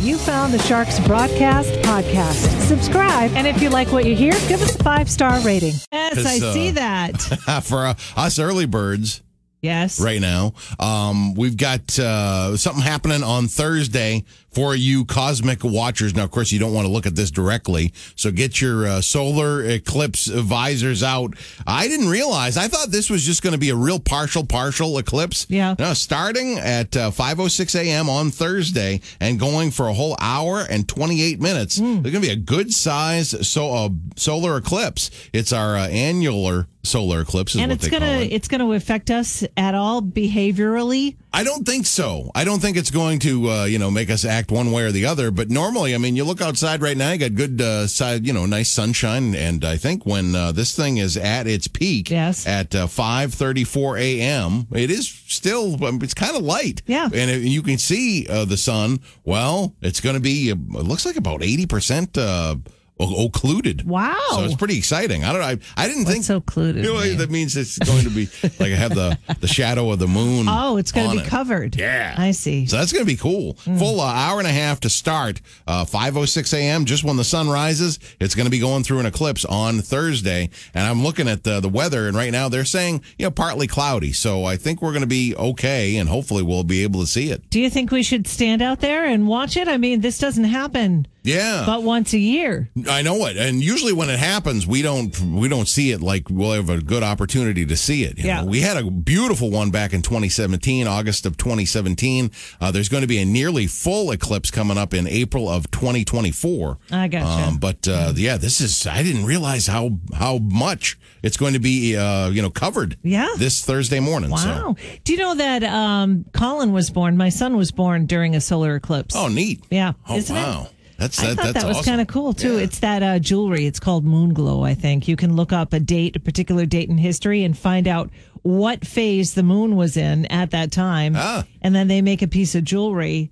You found the Sharks Broadcast Podcast. Subscribe, and if you like what you hear, give us a five star rating. Yes, This, I see uh, that. For uh, us early birds Yes. right now, um, we've got uh, something happening on Thursday for you cosmic watchers. Now, of course, you don't want to look at this directly, so get your uh, solar eclipse visors out. I didn't realize. I thought this was just going to be a real partial, partial eclipse. Yeah. No, starting at uh, 5:06 a.m. on Thursday and going for a whole hour and 28 minutes. There's going to be a good size so uh, solar eclipse. It's our uh, annular solar eclipse, is And what it's they gonna call it. it's gonna affect us at all behaviorally. I don't think so. I don't think it's going to, uh, you know, make us act one way or the other. But normally, I mean, you look outside right now, you got good uh, side, you know, nice sunshine. And I think when uh, this thing is at its peak, Yes. at uh, five thirty-four a.m., it is still, um, it's kind of light. Yeah. and it, you can see uh, the sun. Well, it's going to be, it looks like about eighty percent. Uh, o- occluded. Wow. So it's pretty exciting. I don't know. I, I didn't think What's occluded You know, that means it's going to be like I have the the shadow of the moon. Oh, it's gonna be it. covered. Yeah. I see. So that's going to be cool. Full uh, hour and a half to start. Uh, 5.06 a.m., just when the sun rises. It's going to be going through an eclipse on Thursday. And I'm looking at the, the weather, and right now they're saying, you know, partly cloudy. So I think we're going to be okay, and hopefully we'll be able to see it. Do you think we should stand out there and watch it? I mean, this doesn't happen Yeah. but once a year. I know it, and usually when it happens, we don't we don't see it like we'll have a good opportunity to see it. you Yeah. know. we had a beautiful one back in 2017, August of 2017. Uh, there's going to be a nearly full eclipse coming up in April of 2024. I gotcha. Um, but uh, yeah, this is I didn't realize how how much it's going to be uh, you know covered. Yeah. this Thursday morning. So. Wow. Do you know that um, Colin was born? My son was born during a solar eclipse. Oh, neat. Yeah. Oh Isn't it? That's I thought that was awesome. kind of cool too. Yeah. It's that uh, jewelry. It's called Moon Glow. I think you can look up a date, a particular date in history, and find out what phase the moon was in at that time. Ah. And then they make a piece of jewelry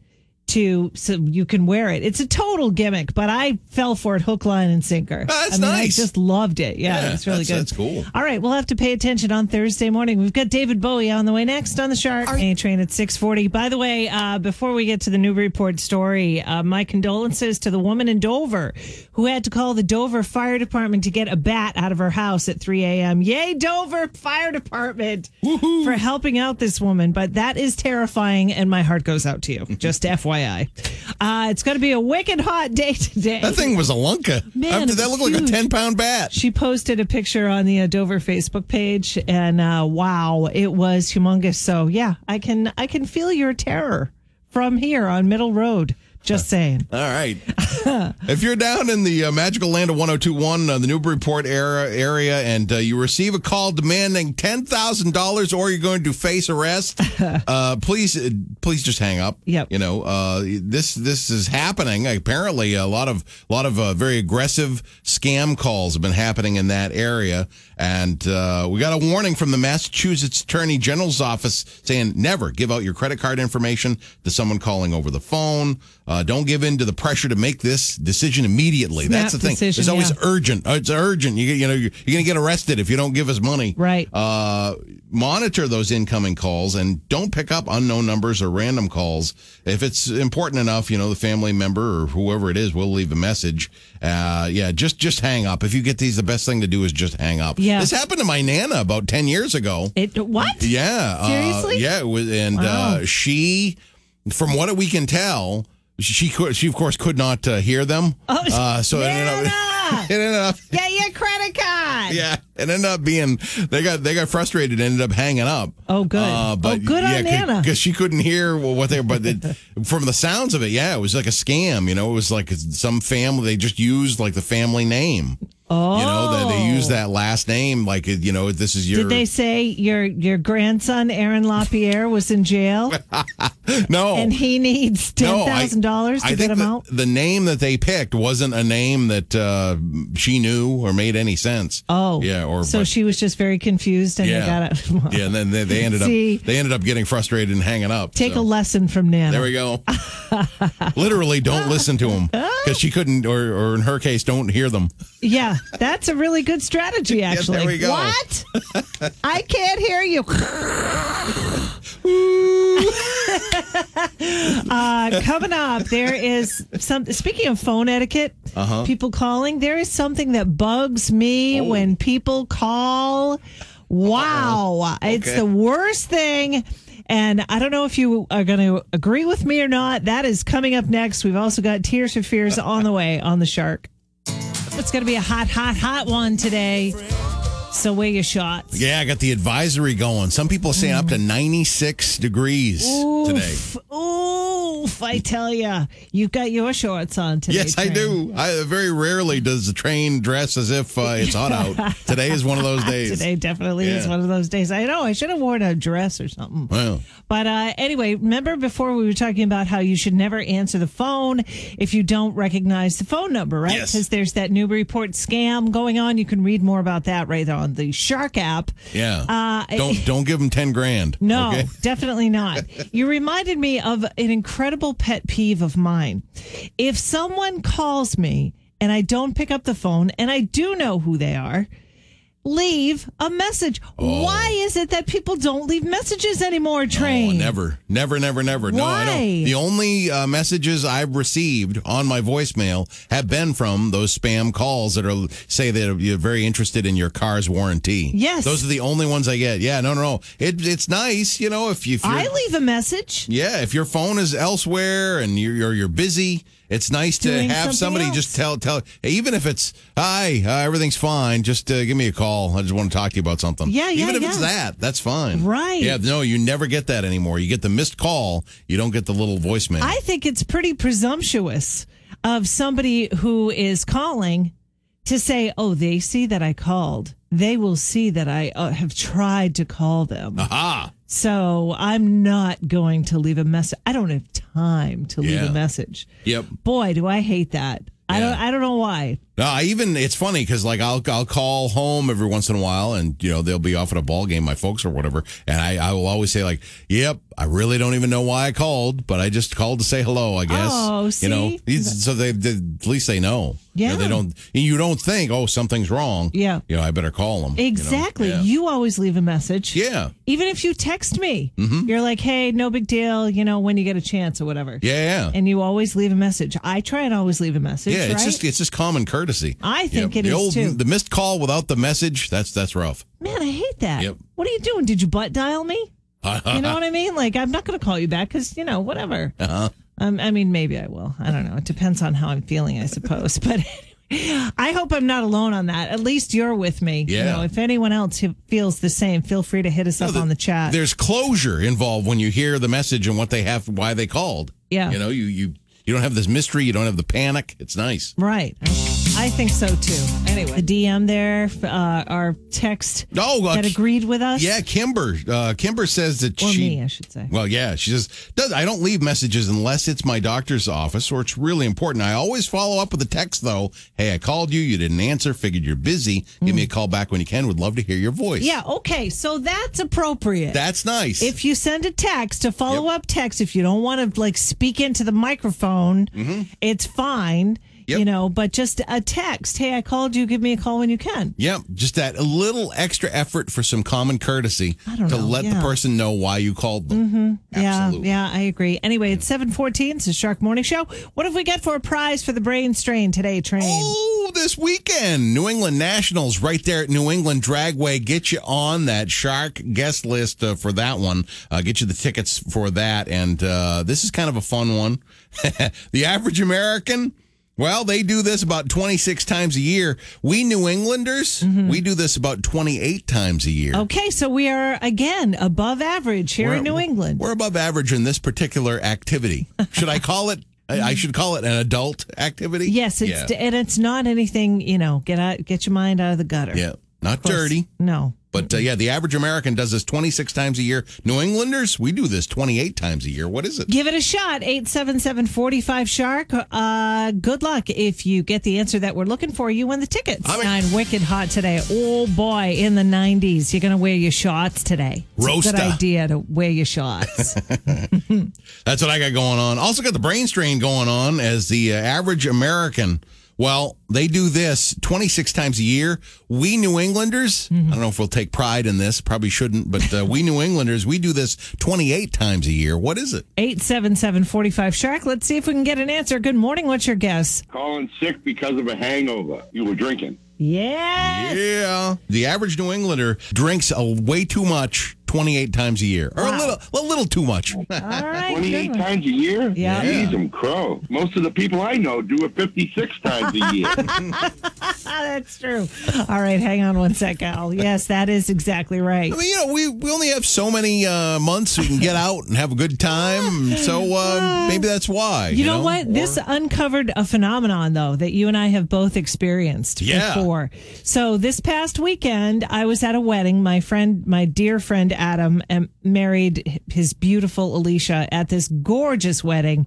to so you can wear it. It's a total gimmick, but I fell for it hook, line, and sinker. Ah, that's I mean, nice. I just loved it. Yeah, Yeah, it's really that's- good. that's cool. All right, we'll have to pay attention on Thursday morning. We've got David Bowie on the way next on the Shark A Train at six forty. By the way, uh, before we get to the Newburyport story, uh, my condolences to the woman in Dover who had to call the Dover Fire Department to get a bat out of her house at three a.m. Yay, Dover Fire Department for helping out this woman. But that is terrifying, and my heart goes out to you. Just FYI, uh, it's going to be a wicked hot day today. That thing was a lunka. Man, Did that look like a 10 pound bat? She posted a picture on the uh, Dover Facebook page, and uh, wow, it was humongous. So yeah, I can I can feel your terror from here on Middle Road. Just saying. All right. if you're down in the uh, magical land of 1021, uh, the Newburyport area, area and uh, you receive a call demanding $10,000 or you're going to face arrest, uh, please uh, please just hang up. Yep. You know, uh, this this is happening. Apparently a lot of a lot of uh, very aggressive scam calls have been happening in that area and uh, we got a warning from the Massachusetts Attorney General's office saying never give out your credit card information to someone calling over the phone. Uh, don't give in to the pressure to make this decision immediately. Snap That's the thing. decision, it's always yeah. urgent. Uh, It's urgent. You, you know, you're, you're going to get arrested if you don't give us money. Right. Uh, monitor those incoming calls and don't pick up unknown numbers or random calls. If it's important enough, you know, the family member or whoever it is will leave a message. Uh, yeah, just just hang up. If you get these, the best thing to do is just hang up. Yeah. This happened to my nana about ten years ago. It what? Yeah. Seriously? Uh, yeah. It was, and Wow. uh, she, from what we can tell, she could, she of course could not uh, hear them. Oh, uh, so it ended up, Nana! it ended up, Get your credit card. yeah, it ended up being they got they got frustrated, and ended up hanging up. Oh, good. uh Oh, good on Nana. because she couldn't hear what they were. But it, from the sounds of it, yeah, it was like a scam. You know, it was like some family. They just used like the family name. Oh. You know, they, they use that last name, like you know, this is your. Did they say your your grandson Aaron LaPierre was in jail no, and he needs ten No, I- thousand dollars I to think get him the, out? The name that they picked wasn't a name that uh, she knew or made any sense. Oh, yeah, or so but- she was just very confused, and yeah, they got it. yeah, and then they, they ended See? up they ended up getting frustrated and hanging up. Take so. a lesson from Nana. There we go. Literally, don't listen to them because she couldn't, or, or in her case, don't hear them. Yeah, that's a really good strategy, actually. there we go. What? I can't hear you. Uh, coming up, there is some. Speaking of phone etiquette, Uh-huh. people calling. There is something that bugs me Oh. when people call. Wow, it's the worst thing. And I don't know if you are going to agree with me or not. That is coming up next. We've also got Tears for Fears on the way on the Shark. It's going to be a hot, hot, hot one today. So weigh your shots. Yeah, I got the advisory going. Some people saying up to 96 degrees today. Oof, oof, I tell you, you've got your shorts on today. Yes, I do. I very rarely does the train dress as if uh, it's hot out. Today is one of those days. Today definitely is Yeah. one of those days. I know I should have worn a dress or something. Well, But uh, anyway, remember before we were talking about how you should never answer the phone if you don't recognize the phone number, right? Yes. Because there's that Newburyport scam going on. You can read more about that right on the Shark app. yeah. Uh, don't don't give them 10 grand. No, okay? definitely not. You reminded me of an incredible pet peeve of mine. If someone calls me and I don't pick up the phone and I do know who they are, leave a message. Oh. Why is it that people don't leave messages anymore, Train? never, never, never, never. No, I Why? don't. The only uh, messages I've received on my voicemail have been from those spam calls that are say that you're very interested in your car's warranty. Yes. those are the only ones I get. Yeah, no, no, no. It, it's nice, you know, if you. If I leave a message. yeah, if your phone is elsewhere and you're you're, you're busy, it's nice to have somebody else. just tell tell. Even if it's hi, uh, everything's fine. Just uh, give me a call. I just want to talk to you about something. Yeah, yeah, Even if it's that, that's fine. Right. Yeah. No, you never get that anymore. You get the missed call. You don't get the little voicemail. I think it's pretty presumptuous of somebody who is calling to say, "Oh, they see that I called. They will see that I uh, have tried to call them." Aha. So I'm not going to leave a message. I don't have time to leave Yeah. a message. Yep. Boy, do I hate that. I don't. I don't know why. No, I even it's funny because like I'll I'll call home every once in a while, and you know they'll be off at a ball game, my folks or whatever, and I I will always say like, "Yep, I really don't even know why I called, but I just called to say hello, I guess." Oh, see? you know, so they, they at least they know. You know, Yeah. they don't. You don't think, oh, something's wrong. Yeah. you know, I better call them. Exactly. You, know? You always leave a message. yeah. yeah, Even if you text me, mm-hmm. you're like, "Hey, no big deal. You know, when you get a chance or whatever." yeah, yeah. And you always leave a message. I try and always leave a message. yeah, it's right? just it's just common courtesy. I You think know, it the is, old, too. The missed call without the message, that's that's rough. Man, I hate that. Yep. What are you doing? Did you butt dial me? You know what I mean? Like, I'm not going to call you back because, you know, whatever. Uh-huh. Um, I mean, maybe I will. I don't know. It depends on how I'm feeling, I suppose. But anyway, I hope I'm not alone on that. At least you're with me. You know, if anyone else feels the same, feel free to hit us up the- on the chat. There's closure involved when you hear the message and what they have, why they called. Yeah. You know, you you you don't have this mystery. You don't have the panic. It's nice. Right. I think so too. Anyway, the DM there, uh, our text Oh, uh, that agreed with us. Yeah, Kimber. Uh, Kimber says that Or she. me, I should say. Well, yeah, she says, does, I don't leave messages unless it's my doctor's office or it's really important. I always follow up with a text, though. Hey, I called you. You didn't answer. Figured you're busy. Give me a call back when you can. Would love to hear your voice. Mm. Yeah, okay. So that's appropriate. That's nice. if you send a text, a follow up text, if you don't want to like speak into the microphone, it's fine. Mm-hmm. Yep. You know, but just a text. Hey, I called you. Give me a call when you can. Yep, just that little extra effort for some common courtesy to know, let the person know why you called them. Absolutely. Yeah, yeah, I agree. Anyway, it's seven fourteen. It's a Shark Morning Show. What have we got for a prize for the brain strain today, Train? Oh, this weekend, New England Nationals right there at New England Dragway. Get you on that Shark guest list uh, for that one. Uh, get you the tickets for that. And uh, this is kind of a fun one. the average American, well, they do this about 26 times a year. We New Englanders, mm-hmm. we do this about 28 times a year. Okay, so we are again above average here in New England. We're above average in this particular activity. Should I call it? I I should call it an adult activity. Yes, it's yeah. and it's not anything. You know, get out, get your mind out of the gutter. yeah, not dirty. No. But uh, yeah, the average American does this 26 times a year. New Englanders, we do this 28 times a year. What is it? Give it a shot. 877-45 Shark. Uh, good luck. If you get the answer that we're looking for, you win the tickets. I'm- Nine wicked hot today. Oh boy, in the 90s. You're going to wear your shots today. A good idea to wear your shots. That's what I got going on. Also got the brain strain going on as the uh, average American. Well, they do this 26 times a year. We New Englanders, I don't know if we'll take pride in this, probably shouldn't, but uh, we New Englanders, we do this 28 times a year. What is it? 877 45 Shark. Let's see if we can get an answer. Good morning. What's your guess? calling sick because of a hangover. You were drinking. Yes. Yeah. The average New Englander drinks a, way too much 28 times a year, or a little, a little too much. All right. 28 good times a year? Yeah. Jeez, I'm crow. Most of the people I know do it 56 times a year. That's true. All right. Hang on one sec, Al. Yes, that is exactly right. I mean, you know, we, we only have so many uh, months we can get out and have a good time. So uh, maybe that's why. You, know, what? Or- This uncovered a phenomenon, though, that you and I have both experienced Yeah. before. So this past weekend, I was at a wedding. My friend, my dear friend Adam, and married his beautiful Alicia at this gorgeous wedding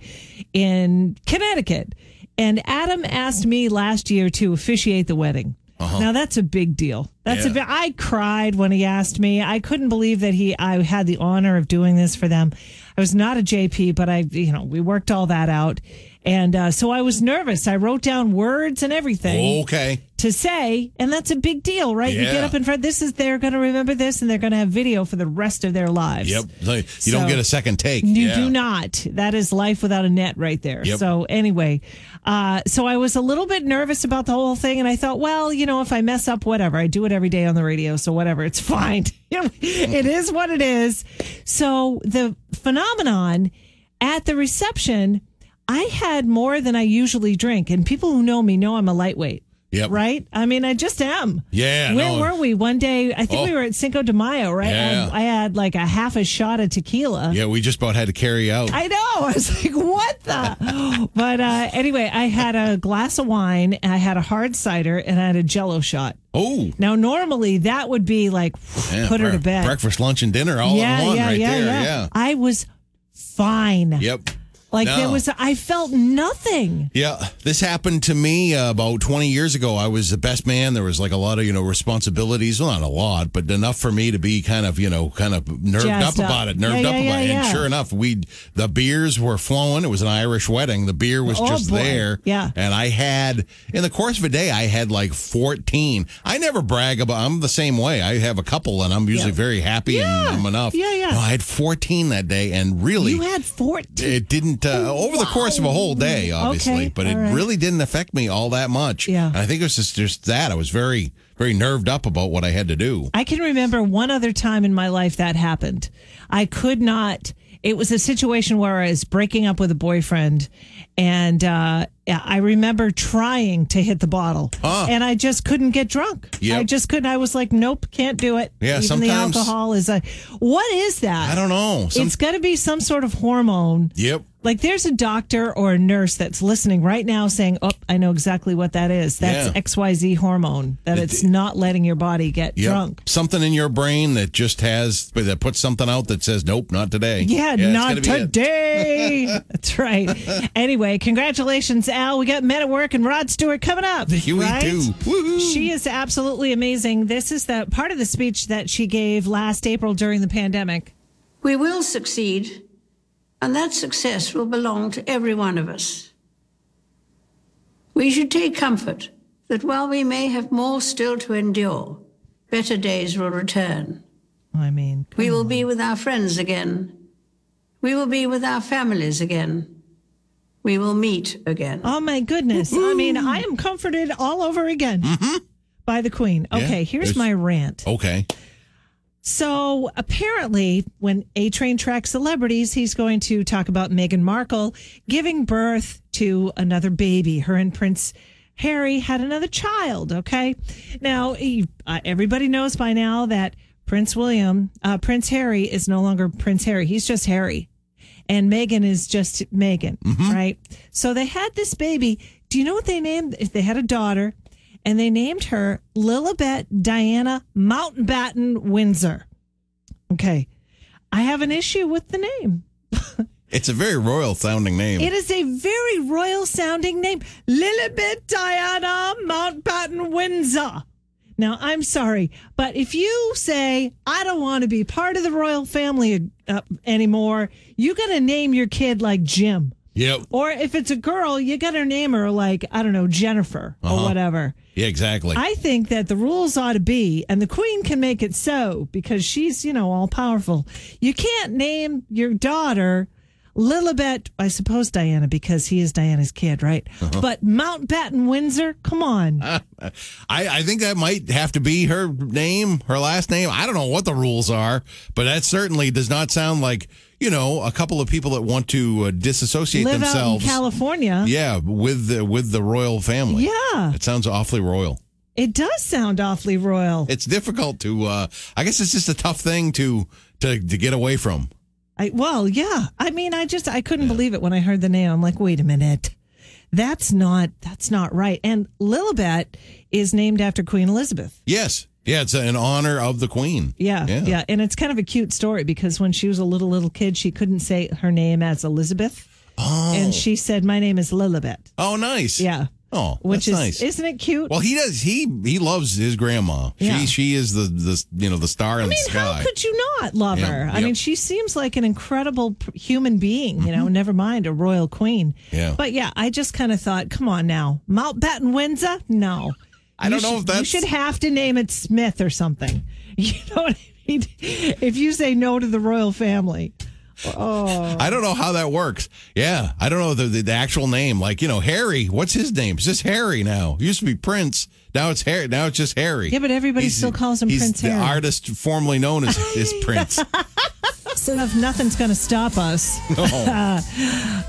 in Connecticut. And Adam asked me last year to officiate the wedding. Now that's a big deal. That's a Uh-huh. Big. I cried when he asked me. I couldn't believe that he. I had the honor of doing this for them. I was not a JP, but I, you know, we worked all that out, and uh, so I was nervous. I wrote down words and everything Okay. to say, and that's a big deal, right? You get up in front. This is they're going to remember this, and they're going to have video for the rest of their lives. Yep. So you So- don't get a second take. You yeah. do not. That is life without a net right there. Yep. So anyway, uh, so I was a little bit nervous about the whole thing, and I thought, well, you know, if I mess up, whatever. I do it every day on the radio, so whatever, it's fine. It is what it is. So the phenomenon at the reception, I had more than I usually drink, and people who know me know I'm a lightweight. Yep. Right? I mean, I just am. Yeah, Where no. were we? One day, I think Oh. we were at Cinco de Mayo, right? Yeah. I, I had like a half a shot of tequila. Yeah, we just about had to carry out. I know. I was like, what the? but uh, anyway, I had a glass of wine, I had a hard cider, and I had a jello shot. oh, Now, normally that would be like, yeah, put her to bed. Breakfast, lunch, and dinner all yeah, in one yeah, right yeah, there. yeah, Yeah. I was fine. Yep. Like No. there was, I felt nothing. Yeah, this happened to me uh, about 20 years ago. I was the best man. There was like a lot of, you know, responsibilities. Well, not a lot, but enough for me to be kind of, you know, kind of nerved up up. about it, nerved Yeah, up yeah, about it. And yeah. sure enough, we the beers were flowing. It was an Irish wedding. The beer was Oh, just boy. there. Yeah. And I had, in the course of a day, I had like 14. I never brag about, I'm the same way. I have a couple and I'm usually Yeah. very happy Yeah. and I'm enough. Yeah, yeah. No, I had 14 that day and really. You had 14. It didn't uh, over the course of a whole day, obviously, Okay, but it right. really didn't affect me all that much. Yeah. And I think it was just just that I was very very nerved up about what I had to do. I can remember one other time in my life that happened. I could not. It was a situation where I was breaking up with a boyfriend, and uh, I remember trying to hit the bottle, and I just couldn't get drunk. Yep. I just couldn't. I was like, nope, can't do it. Yeah, Even sometimes- the alcohol is a. What is that? I don't know. Some, it's got to be some sort of hormone. yep. Like there's a doctor or a nurse that's listening right now saying, "Oh, I know exactly what that is. That's Yeah. XYZ hormone that it's not letting your body get Yep. drunk." Something in your brain that just has that puts something out that says nope, not today. Yeah, it's not it. today. That's right. Anyway, congratulations, Al. We got Men at Work and Rod Stewart coming up. We right? do. She is absolutely amazing. This is the part of the speech that she gave last April during the pandemic. We will succeed, and that success will belong to every one of us. We should take comfort that while we may have more still to endure, better days will return. I mean, We will be with our friends again. We will be with our families again. We will meet again. oh my goodness. I mean, I am comforted all over again by the Queen. Okay, Mm-hmm. Yeah, here's my rant. Okay. So apparently, when A Train tracks celebrities, he's going to talk about Meghan Markle giving birth to another baby. Her and Prince Harry had another child. Okay, now uh, everybody knows by now that Prince William, uh, Prince Harry, is no longer Prince Harry. He's just Harry, and Meghan is just Meghan. Mm-hmm. Right. So they had this baby. Do you know what they named? They had a daughter and they named her Lilibet Diana Mountbatten Windsor. Okay. I have an issue with the name. It's a very royal sounding name. It is a very royal sounding name. Lilibet Diana Mountbatten Windsor. Now, I'm sorry, but if you say, I don't want to be part of the royal family uh, anymore, you got to name your kid like Jim. Yep. Or if it's a girl, you got to name her like, I don't know, Jennifer or Uh-huh. whatever. Yeah, exactly. I think that the rules ought to be, and the queen can make it so because she's, you know, all powerful. You can't name your daughter Lilibet, I suppose Diana, because he is Diana's kid, right? Uh-huh. But Mountbatten Windsor, come on. I, I think that might have to be her name, her last name. I don't know what the rules are, but that certainly does not sound like, you know, a couple of people that want to uh, disassociate Live out in themselves. California. yeah, with the with the royal family. Yeah. It sounds awfully royal. It does sound awfully royal. It's difficult to uh I guess it's just a tough thing to to to get away from. I, well, yeah. I mean, I just I couldn't believe it when I heard the name. I'm like, wait a minute, that's not that's not right. And Lilibet is named after Queen Elizabeth. Yes. Yeah, it's in honor of the queen. Yeah, Yeah. yeah, and it's kind of a cute story because when she was a little little kid, she couldn't say her name as Elizabeth, Oh. and she said, "My name is Lilibet." Oh, nice. Yeah, Oh, which that's is nice. isn't it cute? Well, he does. He he loves his grandma. Yeah. She she is the the you know the star in I mean, the sky. how could you not love Yeah, her? I yep. Mm-hmm. mean, she seems like an incredible human being, you know, never mind a royal queen. Yeah. But yeah, I just kind of thought, come on now. Mountbatten Windsor? No. I don't You know should- if that's- You should have to name it Smith or something. You know what I mean? If you say no to the royal family. Oh. I don't know how that works. Yeah, I don't know the, the the actual name. Like you know, Harry. What's his name? It's just Harry now. It used to be Prince. Now it's Harry. Now it's just Harry. Yeah, but everybody still calls him he's Prince the Harry. artist formerly known as, as Prince. So if nothing's going to stop us. Oh,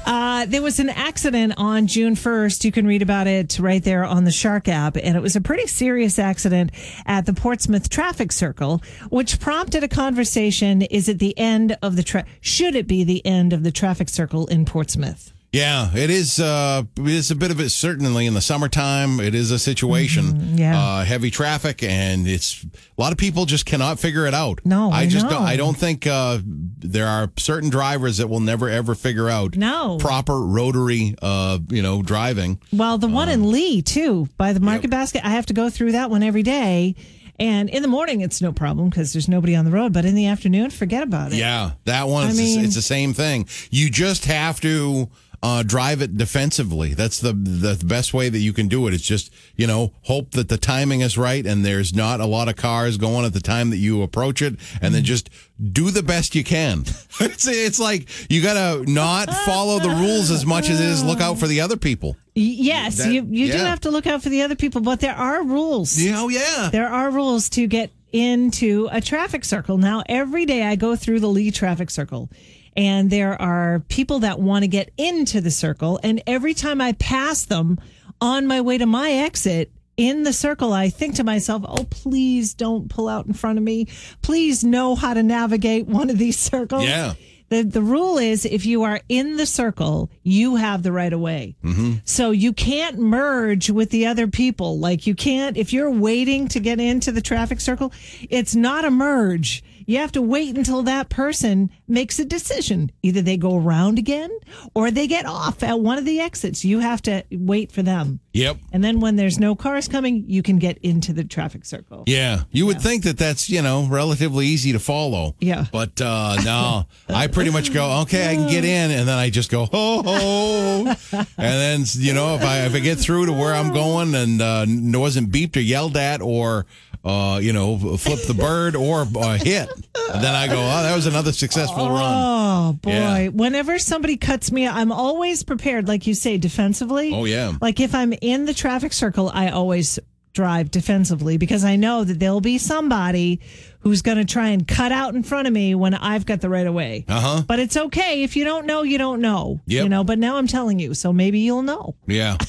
Uh, there was an accident on June 1st. You can read about it right there on the Shark app. And it was a pretty serious accident at the Portsmouth traffic circle, which prompted a conversation. Is it the end of the tra- should it be the end of the traffic circle in Portsmouth? Yeah, it is. Uh, it's a bit of it. Certainly in the summertime, it is a situation. Mm-hmm. yeah. uh, heavy traffic, and it's a lot of people just cannot figure it out. No, I I just know. don't, I don't think uh, there are certain drivers that will never ever figure out No. proper rotary, uh, you know, driving. Well, the one in Lee too, by the Market Basket, I have to go through that one every day. And in the morning, it's no problem because there's nobody on the road. But in the afternoon, forget about it. Yeah, that one. I mean- it's the same thing. You just have to uh, drive it defensively. That's the the best way that you can do it. It's just you know hope that the timing is right and there's not a lot of cars going at the time that you approach it, and then just do the best you can. it's it's like you gotta not follow the rules as much as it is look out for the other people. Yes, That- you, you do have to look out for the other people, but there are rules. Yeah, oh yeah. There are rules to get into a traffic circle. Now, every day I go through the Lee traffic circle, and there are people that want to get into the circle. And every time I pass them on my way to my exit in the circle, I think to myself, oh, please don't pull out in front of me. Please know how to navigate one of these circles. Yeah. The, the rule is if you are in the circle, you have the right of way. Mm-hmm. So you can't merge with the other people. Like you can't, if you're waiting to get into the traffic circle, it's not a merge. You have to wait until that person makes a decision. Either they go around again or they get off at one of the exits. You have to wait for them. Yep. And then when there's no cars coming, you can get into the traffic circle. Yeah, you would think that that's you know relatively easy to follow. Yeah. but uh, no, I pretty much go okay, I can get in, and then I just go ho ho, and then you know if I if I get through to where I'm going and uh, wasn't beeped or yelled at or uh, you know flip the bird or uh, hit, and then I go oh that was another successful run. Oh boy! Yeah. Whenever somebody cuts me, I'm always prepared, like you say, defensively. Oh, yeah. Like if I'm in the traffic circle, I always drive defensively because I know that there'll be somebody who's going to try and cut out in front of me when I've got the right of way. Uh huh. But it's okay if you don't know, you don't know. Yep. You know. But now I'm telling you, so maybe you'll know. Yeah.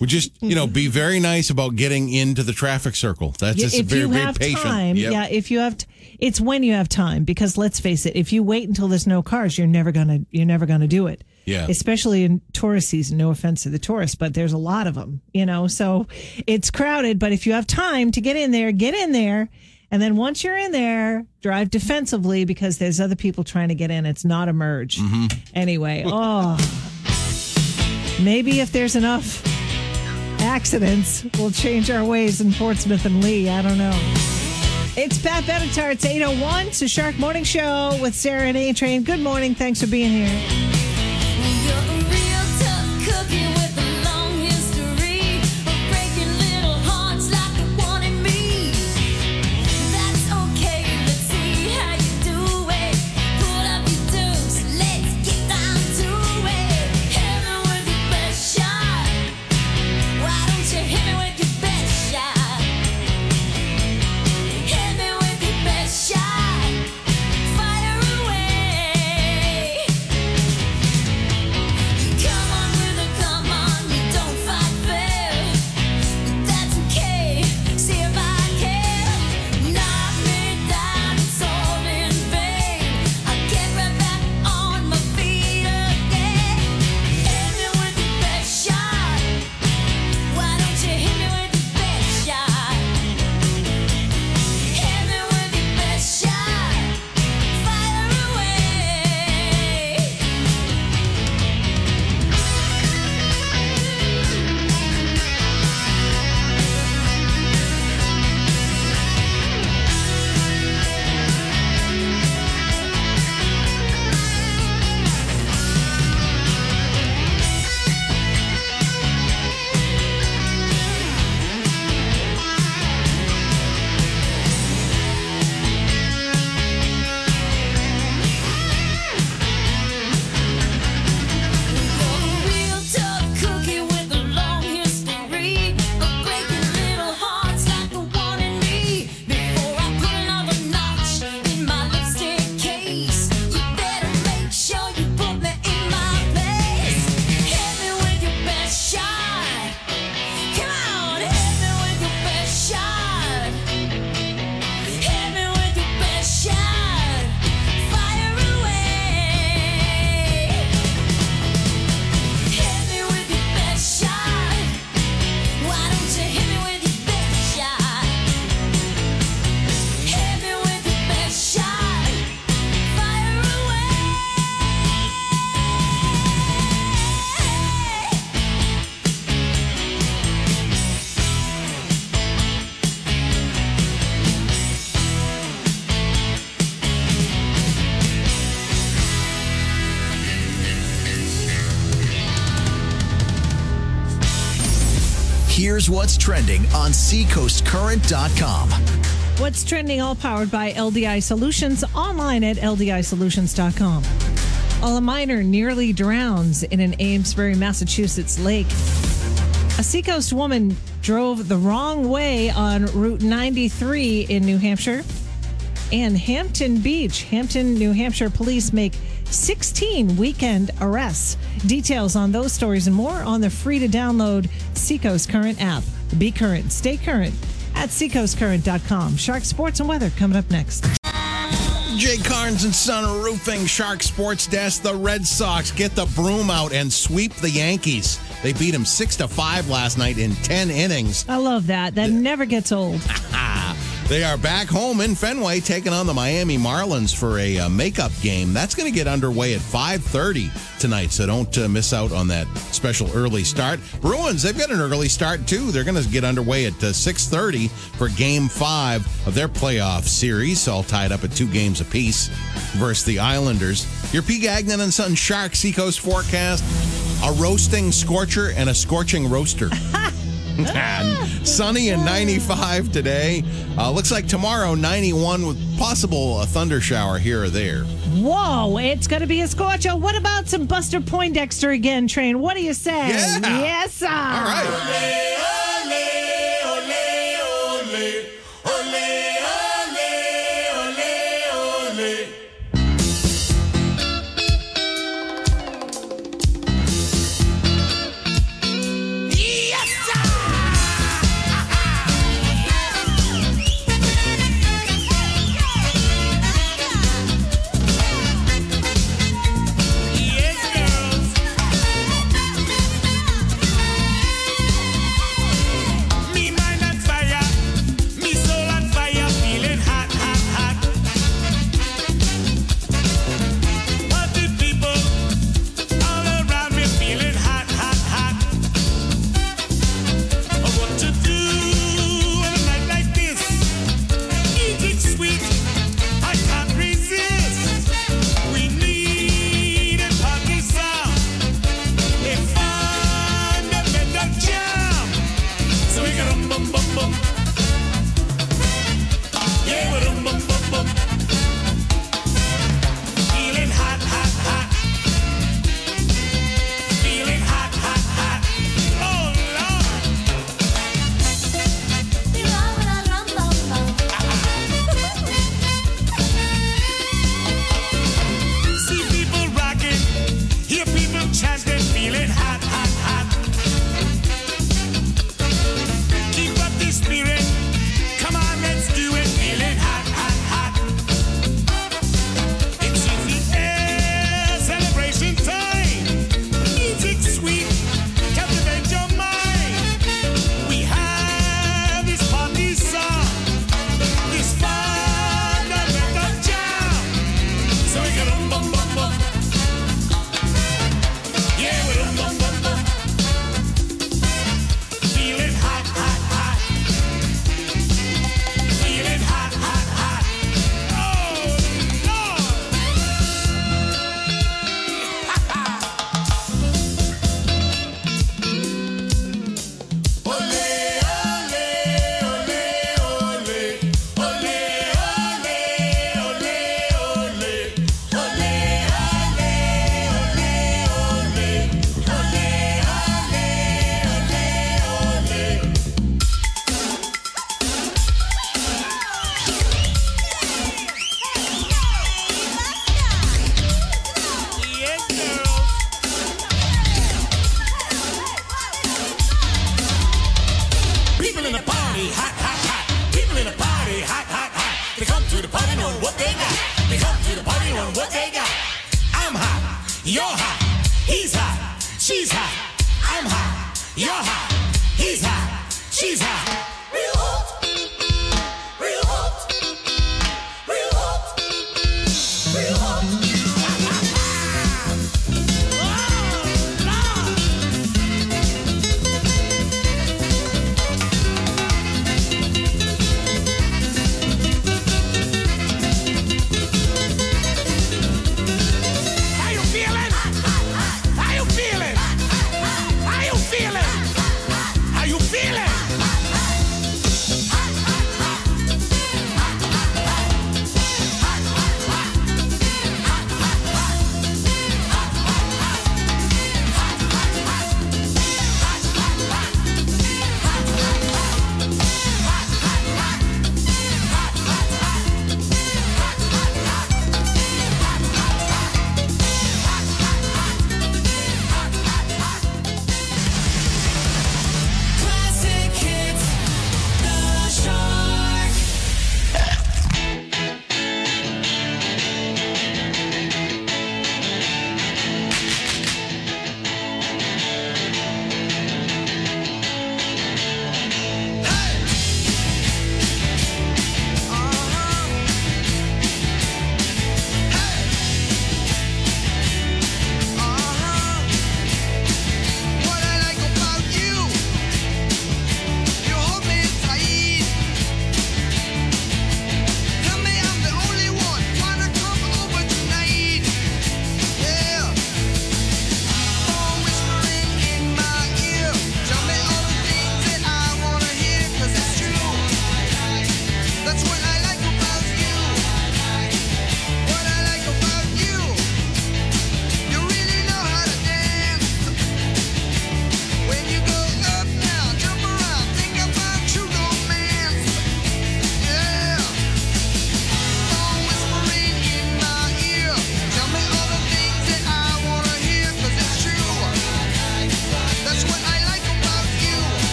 We just, you know, be very nice about getting into the traffic circle. That's just if very, you very have patient. time, Yep. yeah. If you have, t- it's when you have time. Because let's face it, if you wait until there's no cars, you're never gonna, you're never gonna do it. Yeah. Especially in tourist season. No offense to the tourists, but there's a lot of them. You know, so it's crowded. But if you have time to get in there, get in there. And then once you're in there, drive defensively because there's other people trying to get in. It's not a merge. Mm-hmm. Anyway, oh, maybe if there's enough accidents, we'll change our ways in Portsmouth and Lee. I don't know. It's Pat Benatar. It's 801. It's a Shark Morning Show with Sarah and A Train. Good morning. Thanks for being here. Here's what's trending on seacoastcurrent.com. What's trending all powered by LDI Solutions online at ldisolutions.com. While a minor nearly drowns in an Amesbury, Massachusetts lake. A Seacoast woman drove the wrong way on Route 93 in New Hampshire. And Hampton Beach, Hampton, New Hampshire police make 16 weekend arrests. Details on those stories and more on the free to download Seacoast Current app. Be current, stay current at seacoastcurrent.com. Shark Sports and Weather coming up next. Jay Carnes and Son Roofing Shark Sports Desk. The Red Sox get the broom out and sweep the Yankees. They beat them six to five last night in ten innings. I love that. That never gets old. They are back home in Fenway, taking on the Miami Marlins for a uh, makeup game. That's going to get underway at 5:30 tonight, so don't uh, miss out on that special early start. Bruins, they've got an early start too. They're going to get underway at uh, 6:30 for Game Five of their playoff series, all tied up at two games apiece versus the Islanders. Your P. Gagnon and Son Shark Seacoast forecast: a roasting scorcher and a scorching roaster. And sunny and 95 today. Uh, looks like tomorrow 91 with possible a thunder shower here or there. Whoa, it's going to be a scorcher. What about some Buster Poindexter again, Train? What do you say? Yeah. Yes, sir. All right. Me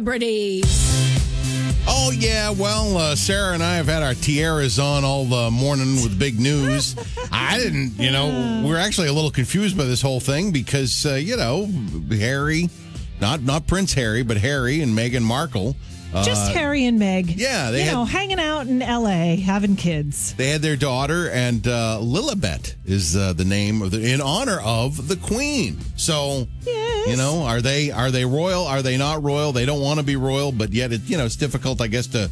celebrities. Oh yeah, well, uh, Sarah and I have had our tiaras on all the morning with big news. I didn't, you know, we're actually a little confused by this whole thing because uh, you know Harry, not not Prince Harry, but Harry and Meghan Markle. Uh, Just Harry and Meg. yeah, they you had- know, hanging out in L.A. having kids. They had their daughter, and uh, Lilibet is uh, the name of the in honor of the Queen. So, Yes. You know, are they are they royal? Are they not royal? They don't want to be royal, but yet it you know it's difficult, I guess, to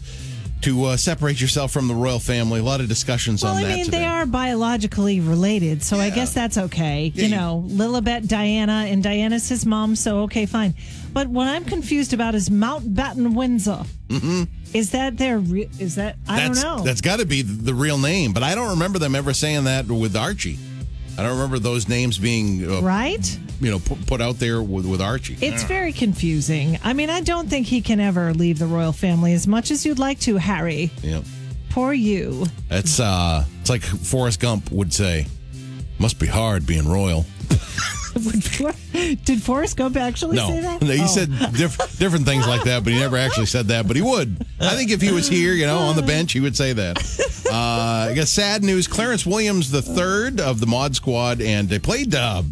to uh, separate yourself from the royal family. A lot of discussions Well, on I that I mean, today. they are biologically related, so I guess that's okay. Yeah, you you- know, Lilibet, Diana, and Diana's his mom, so okay, fine. But what I'm confused about is Mountbatten Windsor. Mm-hmm. Is that their? Re- is that? I that's, don't know. That's got to be the real name, but I don't remember them ever saying that with Archie. I don't remember those names being uh, right? You know put, put out there with, with Archie. It's very confusing. I mean, I don't think he can ever leave the royal family as much as you'd like to, Harry. yeah. Poor you. It's uh, it's like Forrest Gump would say, "Must be hard being royal." Did Forrest Gump actually No, say that? no, he Oh. said diff- different things like that, but he never actually said that. But he would. I think if he was here, you know, on the bench, he would say that. Uh, I got sad news. Clarence Williams, the third of the Mod Squad, and they played. Uh,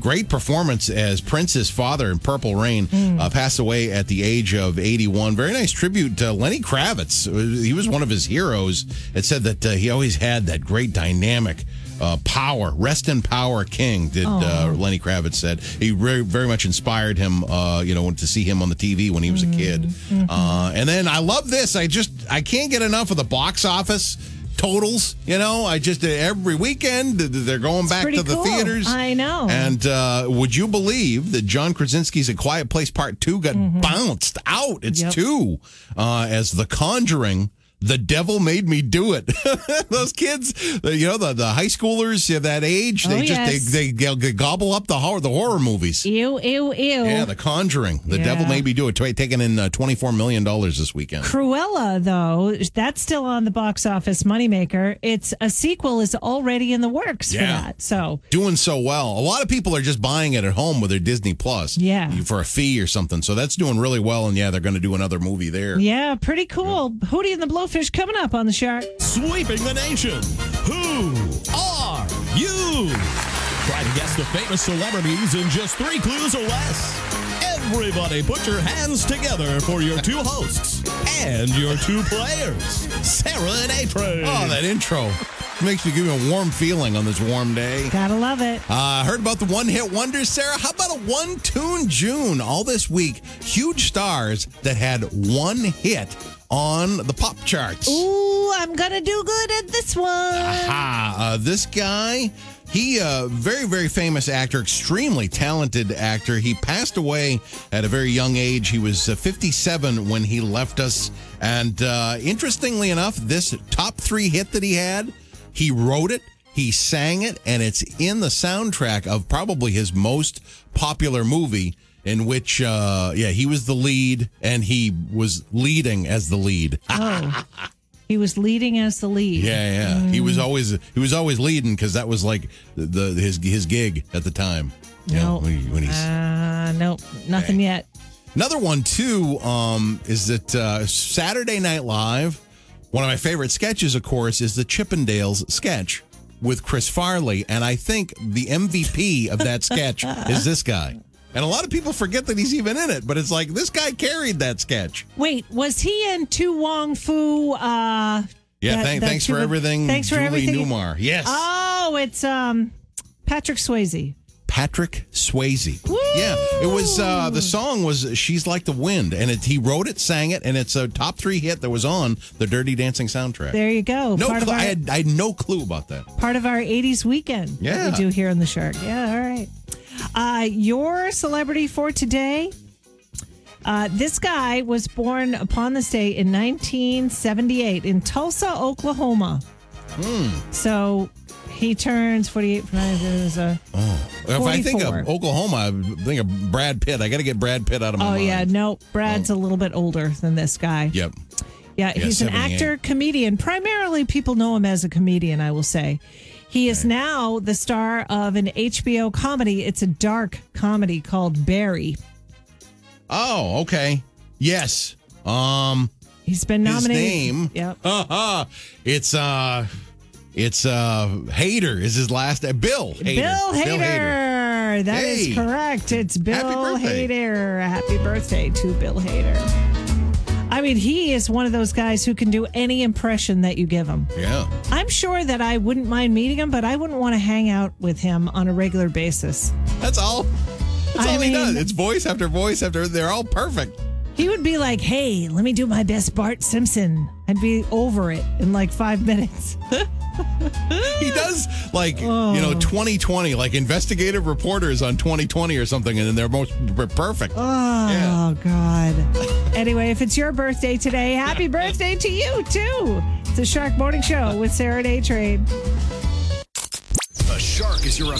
Great performance as Prince's father in Purple Rain uh, passed away at the age of 81. Very nice tribute to Lenny Kravitz. He was one of his heroes. It said that uh, he always had that great dynamic uh, power. Rest in power, King. Did uh, Lenny Kravitz said he very very much inspired him. Uh, you know, to see him on the TV when he was a kid. Uh, and then I love this. I just I can't get enough of the box office totals. You know, I just every weekend they're going back pretty to the cool. theaters. I know. And uh, would you believe that John Krasinski's A Quiet Place Part Two got bounced out? It's Mm-hmm. Yep. two uh, as The Conjuring. The devil made me do it. Those kids, you know, the, the high schoolers of that age, they Oh, just yes. they, they they gobble up the horror the horror movies. Ew, ew, ew. Yeah, The Conjuring. The Yeah. devil made me do it. Taking in uh, twenty four million dollars this weekend. Cruella, though, that's still on the box office moneymaker. It's a sequel is already in the works Yeah. for that. So doing so well. A lot of people are just buying it at home with their Disney Plus. Yeah. For a fee or something. So that's doing really well. And yeah, they're going to do another movie there. yeah, pretty cool. Hootie and the Blowfish coming up on the shark. Sweeping the nation. Who are you? Try to guess the famous celebrities in just three clues or less. Everybody put your hands together for your two hosts and your two players, Sarah and A-Train. Oh, that intro makes me give me a warm feeling on this warm day. Gotta love it. Uh, heard about the one hit wonders, Sarah? How about a one tune June all this week? Huge stars that had one hit on the pop charts. Ooh, I'm gonna do good at this one. Ah, uh, this guy, he uh, very very famous actor, extremely talented actor. He passed away at a very young age. He was uh, 57 when he left us. And uh, interestingly enough, this top three hit that he had, he wrote it. He sang it, and it's in the soundtrack of probably his most popular movie, in which, uh, yeah, he was the lead, and he was leading as the lead. Oh, he was leading as the lead. Yeah, yeah. He was always he was always leading because that was like the, his his gig at the time. You know, when, he- when he's Uh, nope, nothing yet. another one too. Um, is that uh, Saturday Night Live? One of my favorite sketches, of course, is the Chippendales sketch with Chris Farley, and I think the MVP of that sketch is this guy. And a lot of people forget that he's even in it, but it's like this guy carried that sketch. Wait, was he in To Wong Foo? Uh, Yeah, that- thank, that thanks for everything, Thanks for Julie everything. Newmar. Yes. Oh, it's um Patrick Swayze. Patrick Swayze. Woo! Yeah, it was uh, the song was "She's Like the Wind," and it, he wrote it, sang it, and it's a top three hit that was on the Dirty Dancing soundtrack. There you go. no, cl- our I had I had no clue about that. part of our '80s weekend. that Yeah. we do here on the Shark. Yeah, all right. Uh, your celebrity for today. Uh, this guy was born upon this day in 1978 in Tulsa, Oklahoma. Hmm. So he turns 48 from nine. There's a, If I think of Oklahoma, I think of Brad Pitt. I got to get Brad Pitt out of my head. oh, mind. yeah. No, Brad's a little bit older than this guy. Yep. Yeah, Yeah, he's an actor, comedian. Primarily, people know him as a comedian, I will say. He is now the star of an HBO comedy. It's a dark comedy called Barry. Oh, okay. Yes. Um, He's been nominated. his name. Yep. Uh-huh. It's uh, it's uh, Hader is his last. Uh, Bill Hader. Bill Hader. That is Hey. correct. It's Bill birthday. Hader. Happy birthday to Bill Hader. I mean, he is one of those guys who can do any impression that you give him. Yeah. I'm sure that I wouldn't mind meeting him, but I wouldn't want to hang out with him on a regular basis. That's all. That's I all he does. It's voice after voice after. They're all perfect. He would be like, hey, let me do my best Bart Simpson. I'd be over it in like five minutes. He does like Oh. you know 2020, like investigative reporters on 2020 or something, and then they're most perfect. Oh, Yeah. God. Anyway, if it's your birthday today, happy birthday to you, too. It's the Shark Morning Show with Sarah Day Trade. The Shark is your